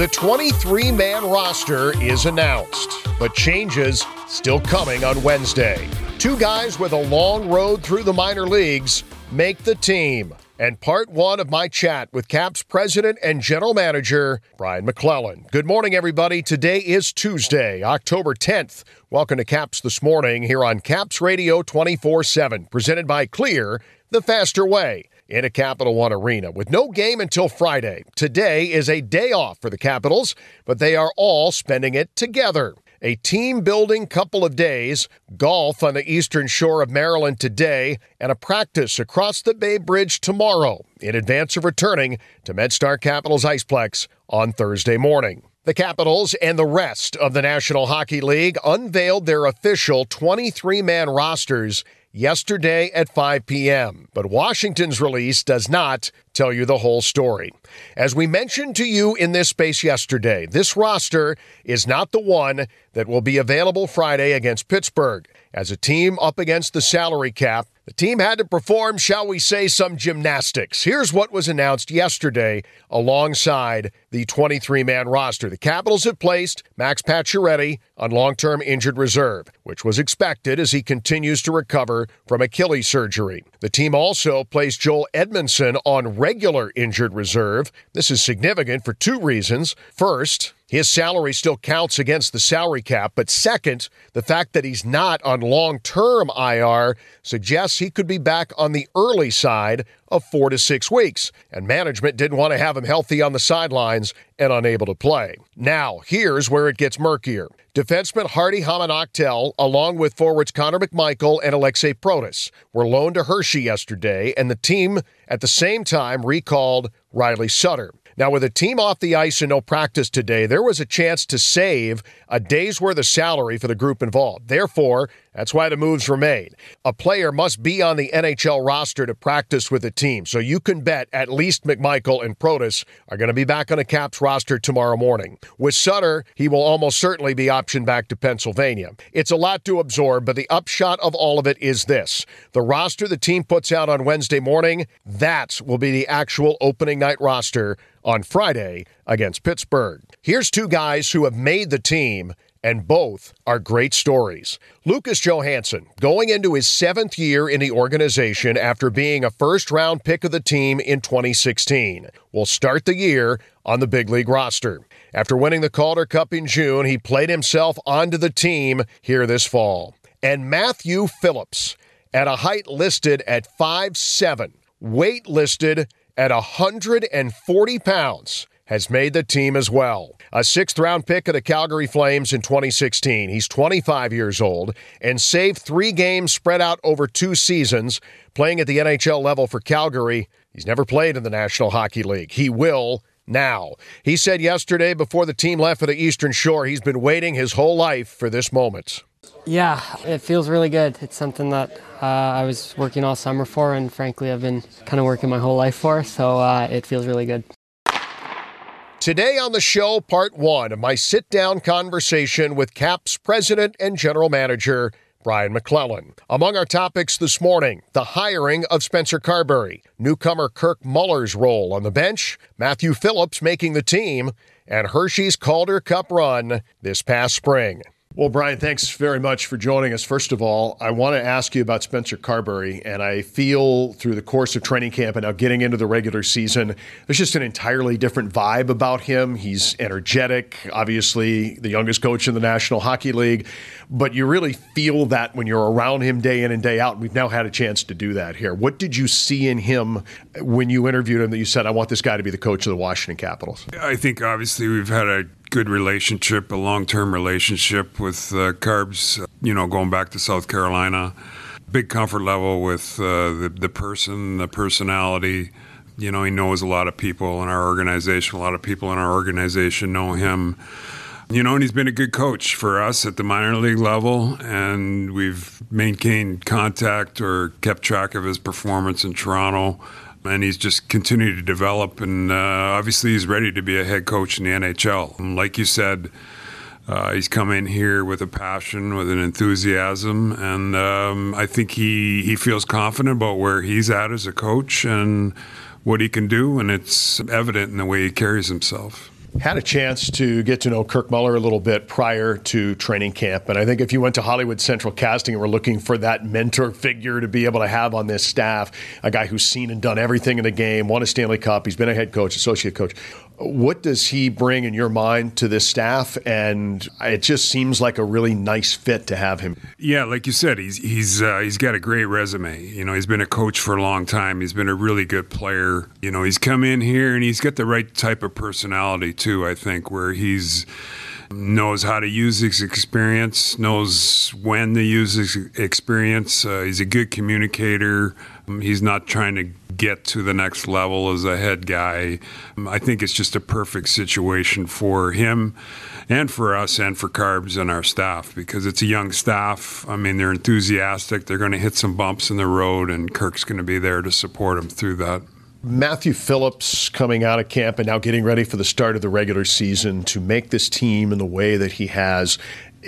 The 23 man roster is announced, but changes still coming on Wednesday. Two guys with a long road through the minor leagues make the team. And part one of my chat with Caps president and general manager, Brian MacLellan. Good morning, everybody. Today is Tuesday, October 10th. Welcome to Caps This Morning here on Caps Radio 24 7, presented by Clear, the faster way in a Capital One arena with no game until Friday. Today is a day off for the Capitals, but they are all spending it together. A team building couple of days, golf on the eastern shore of Maryland today, and a practice across the Bay Bridge tomorrow in advance of returning to MedStar Capitals Iceplex on Thursday morning. The Capitals and the rest of the National Hockey League unveiled their official 23 man rosters yesterday at 5 p.m. But Washington's release does not tell you the whole story. As we mentioned to you in this space yesterday, this roster is not the one that will be available Friday against Pittsburgh. As a team up against the salary cap, the team had to perform, shall we say, some gymnastics. Here's what was announced yesterday alongside the 23 man roster. The Capitals have placed Max Pacioretty on long term injured reserve, which was expected as he continues to recover from Achilles surgery. The team also placed Joel Edmondson on regular injured reserve. This is significant for two reasons. First, his salary still counts against the salary cap, but second, the fact that he's not on long term IR suggests he could be back on the early side of four to six weeks, and management didn't want to have him healthy on the sidelines and unable to play. Now, here's where it gets murkier. Defenseman Hardy Häman Aktell, along with forwards Connor McMichael and Alexei Protas, were loaned to Hershey yesterday, and the team at the same time recalled Riley Sutter. Now, with a team off the ice and no practice today, there was a chance to save a day's worth of salary for the group involved. Therefore, that's why the moves were made. A player must be on the NHL roster to practice with the team, so you can bet at least McMichael and Protas are going to be back on the Caps roster tomorrow morning. With Sutter, he will almost certainly be optioned back to Pennsylvania. It's a lot to absorb, but the upshot of all of it is this the roster the team puts out on Wednesday morning, that will be the actual opening night roster on Friday against Pittsburgh. Here's two guys who have made the team, and both are great stories. Lucas Johansen, going into his seventh year in the organization after being a first round pick of the team in 2016, will start the year on the big league roster. After winning the Calder Cup in June, he played himself onto the team here this fall. And Matthew Phillips, at a height listed at 5'7, weight listed at 140 pounds, has made the team as well. A sixth round pick of the Calgary Flames in 2016. He's 25 years old and saved three games spread out over two seasons playing at the NHL level for Calgary. He's never played in the National Hockey League. He will now. He said yesterday before the team left for the Eastern Shore, he's been waiting his whole life for this moment. Yeah, it feels really good. It's something that uh, I was working all summer for, and frankly, I've been kind of working my whole life for, so uh, it feels really good. Today on the show, part one of my sit down conversation with CAPS president and general manager, Brian MacLellan. Among our topics this morning, the hiring of Spencer Carberry, newcomer Kirk Muller's role on the bench, Matthew Phillips making the team, and Hershey's Calder Cup run this past spring. Well, Brian, thanks very much for joining us. First of all, I want to ask you about Spencer Carberry. and I feel through the course of training camp and now getting into the regular season, there's just an entirely different vibe about him. He's energetic, obviously the youngest coach in the National Hockey League, but you really feel that when you're around him day in and day out. We've now had a chance to do that here. What did you see in him when you interviewed him that you said, I want this guy to be the coach of the Washington Capitals? I think obviously we've had a good relationship, a long term relationship with uh, Carbs, you know, going back to South Carolina. Big comfort level with uh, the, the person, the personality. You know, he knows a lot of people in our organization. A lot of people in our organization know him. You know, and he's been a good coach for us at the minor league level, and we've maintained contact or kept track of his performance in Toronto. And he's just continued to develop, and uh, obviously he's ready to be a head coach in the NHL. And like you said, uh, he's come in here with a passion, with an enthusiasm, and um, I think he, he feels confident about where he's at as a coach and what he can do, and it's evident in the way he carries himself had a chance to get to know Kirk Muller a little bit prior to training camp. And I think if you went to Hollywood Central Casting and were looking for that mentor figure to be able to have on this staff, a guy who's seen and done everything in the game, won a Stanley Cup, he's been a head coach, associate coach. What does he bring in your mind to this staff? And it just seems like a really nice fit to have him. Yeah, like you said, he's he's uh, he's got a great resume. You know, he's been a coach for a long time. He's been a really good player. You know, he's come in here and he's got the right type of personality too. I think where he's knows how to use his experience, knows when to use his experience. Uh, he's a good communicator. He's not trying to get to the next level as a head guy. I think it's just a perfect situation for him and for us and for Carbs and our staff because it's a young staff. I mean, they're enthusiastic. They're going to hit some bumps in the road, and Kirk's going to be there to support them through that. Matthew Phillips coming out of camp and now getting ready for the start of the regular season to make this team in the way that he has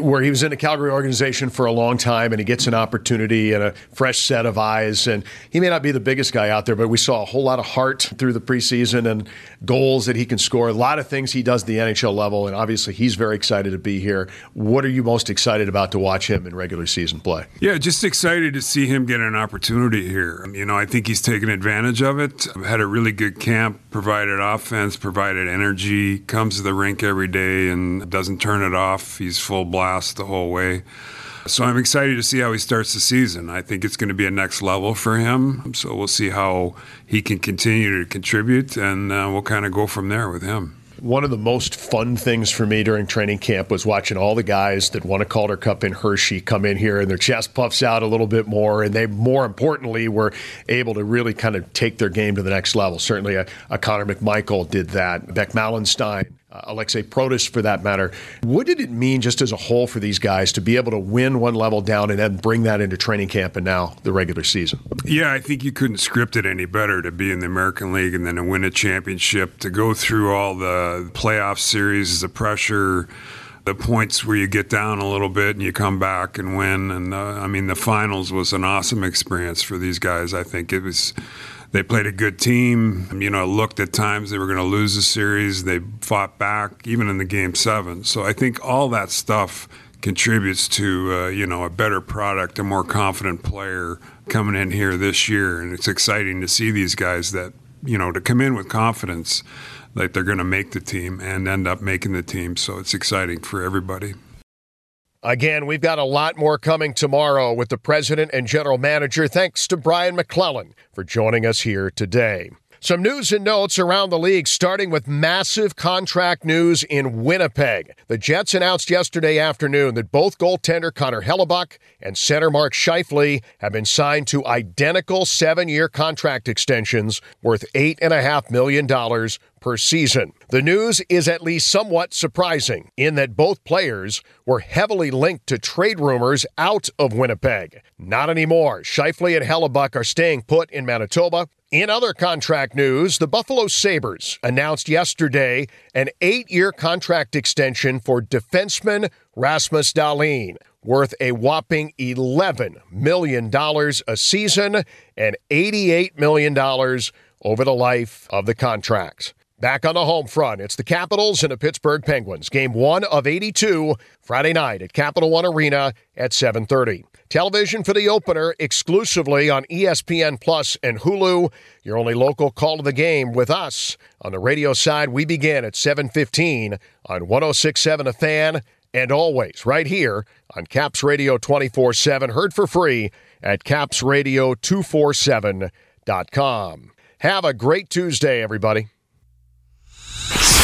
where he was in a Calgary organization for a long time and he gets an opportunity and a fresh set of eyes. And he may not be the biggest guy out there, but we saw a whole lot of heart through the preseason and goals that he can score. A lot of things he does at the NHL level. And obviously, he's very excited to be here. What are you most excited about to watch him in regular season play? Yeah, just excited to see him get an opportunity here. You know, I think he's taken advantage of it. Had a really good camp, provided offense, provided energy, comes to the rink every day and doesn't turn it off. He's full blast the whole way. So I'm excited to see how he starts the season. I think it's going to be a next level for him. So we'll see how he can continue to contribute, and uh, we'll kind of go from there with him. One of the most fun things for me during training camp was watching all the guys that won a Calder Cup in Hershey come in here and their chest puffs out a little bit more. And they, more importantly, were able to really kind of take their game to the next level. Certainly, a, a Connor McMichael did that. Beck Malenstyn uh, Alexei Protas for that matter. What did it mean just as a whole for these guys to be able to win one level down and then bring that into training camp and now the regular season? Yeah, I think you couldn't script it any better to be in the American League and then to win a championship, to go through all the playoff series, the pressure the points where you get down a little bit and you come back and win. And uh, I mean, the finals was an awesome experience for these guys. I think it was they played a good team. You know, looked at times they were going to lose the series. They fought back, even in the game seven. So I think all that stuff contributes to uh, you know a better product, a more confident player coming in here this year, and it's exciting to see these guys that you know to come in with confidence that they're going to make the team and end up making the team. So it's exciting for everybody. Again, we've got a lot more coming tomorrow with the president and general manager. Thanks to Brian MacLellan for joining us here today. Some news and notes around the league, starting with massive contract news in Winnipeg. The Jets announced yesterday afternoon that both goaltender Connor Hellebuyck and center Mark Scheifele have been signed to identical seven year contract extensions worth $8.5 million per season. The news is at least somewhat surprising in that both players were heavily linked to trade rumors out of Winnipeg. Not anymore. Scheifele and Hellebuyck are staying put in Manitoba. In other contract news, the Buffalo Sabres announced yesterday an eight year contract extension for defenseman Rasmus Dahlin, worth a whopping $11 million a season and $88 million over the life of the contract. Back on the home front, it's the Capitals and the Pittsburgh Penguins. Game 1 of 82 Friday night at Capital One Arena at 7:30. Television for the opener exclusively on ESPN Plus and Hulu. Your only local call to the game with us. On the radio side, we begin at 7:15 on 1067 A Fan and always right here on Caps Radio 24/7 heard for free at capsradio247.com. Have a great Tuesday everybody.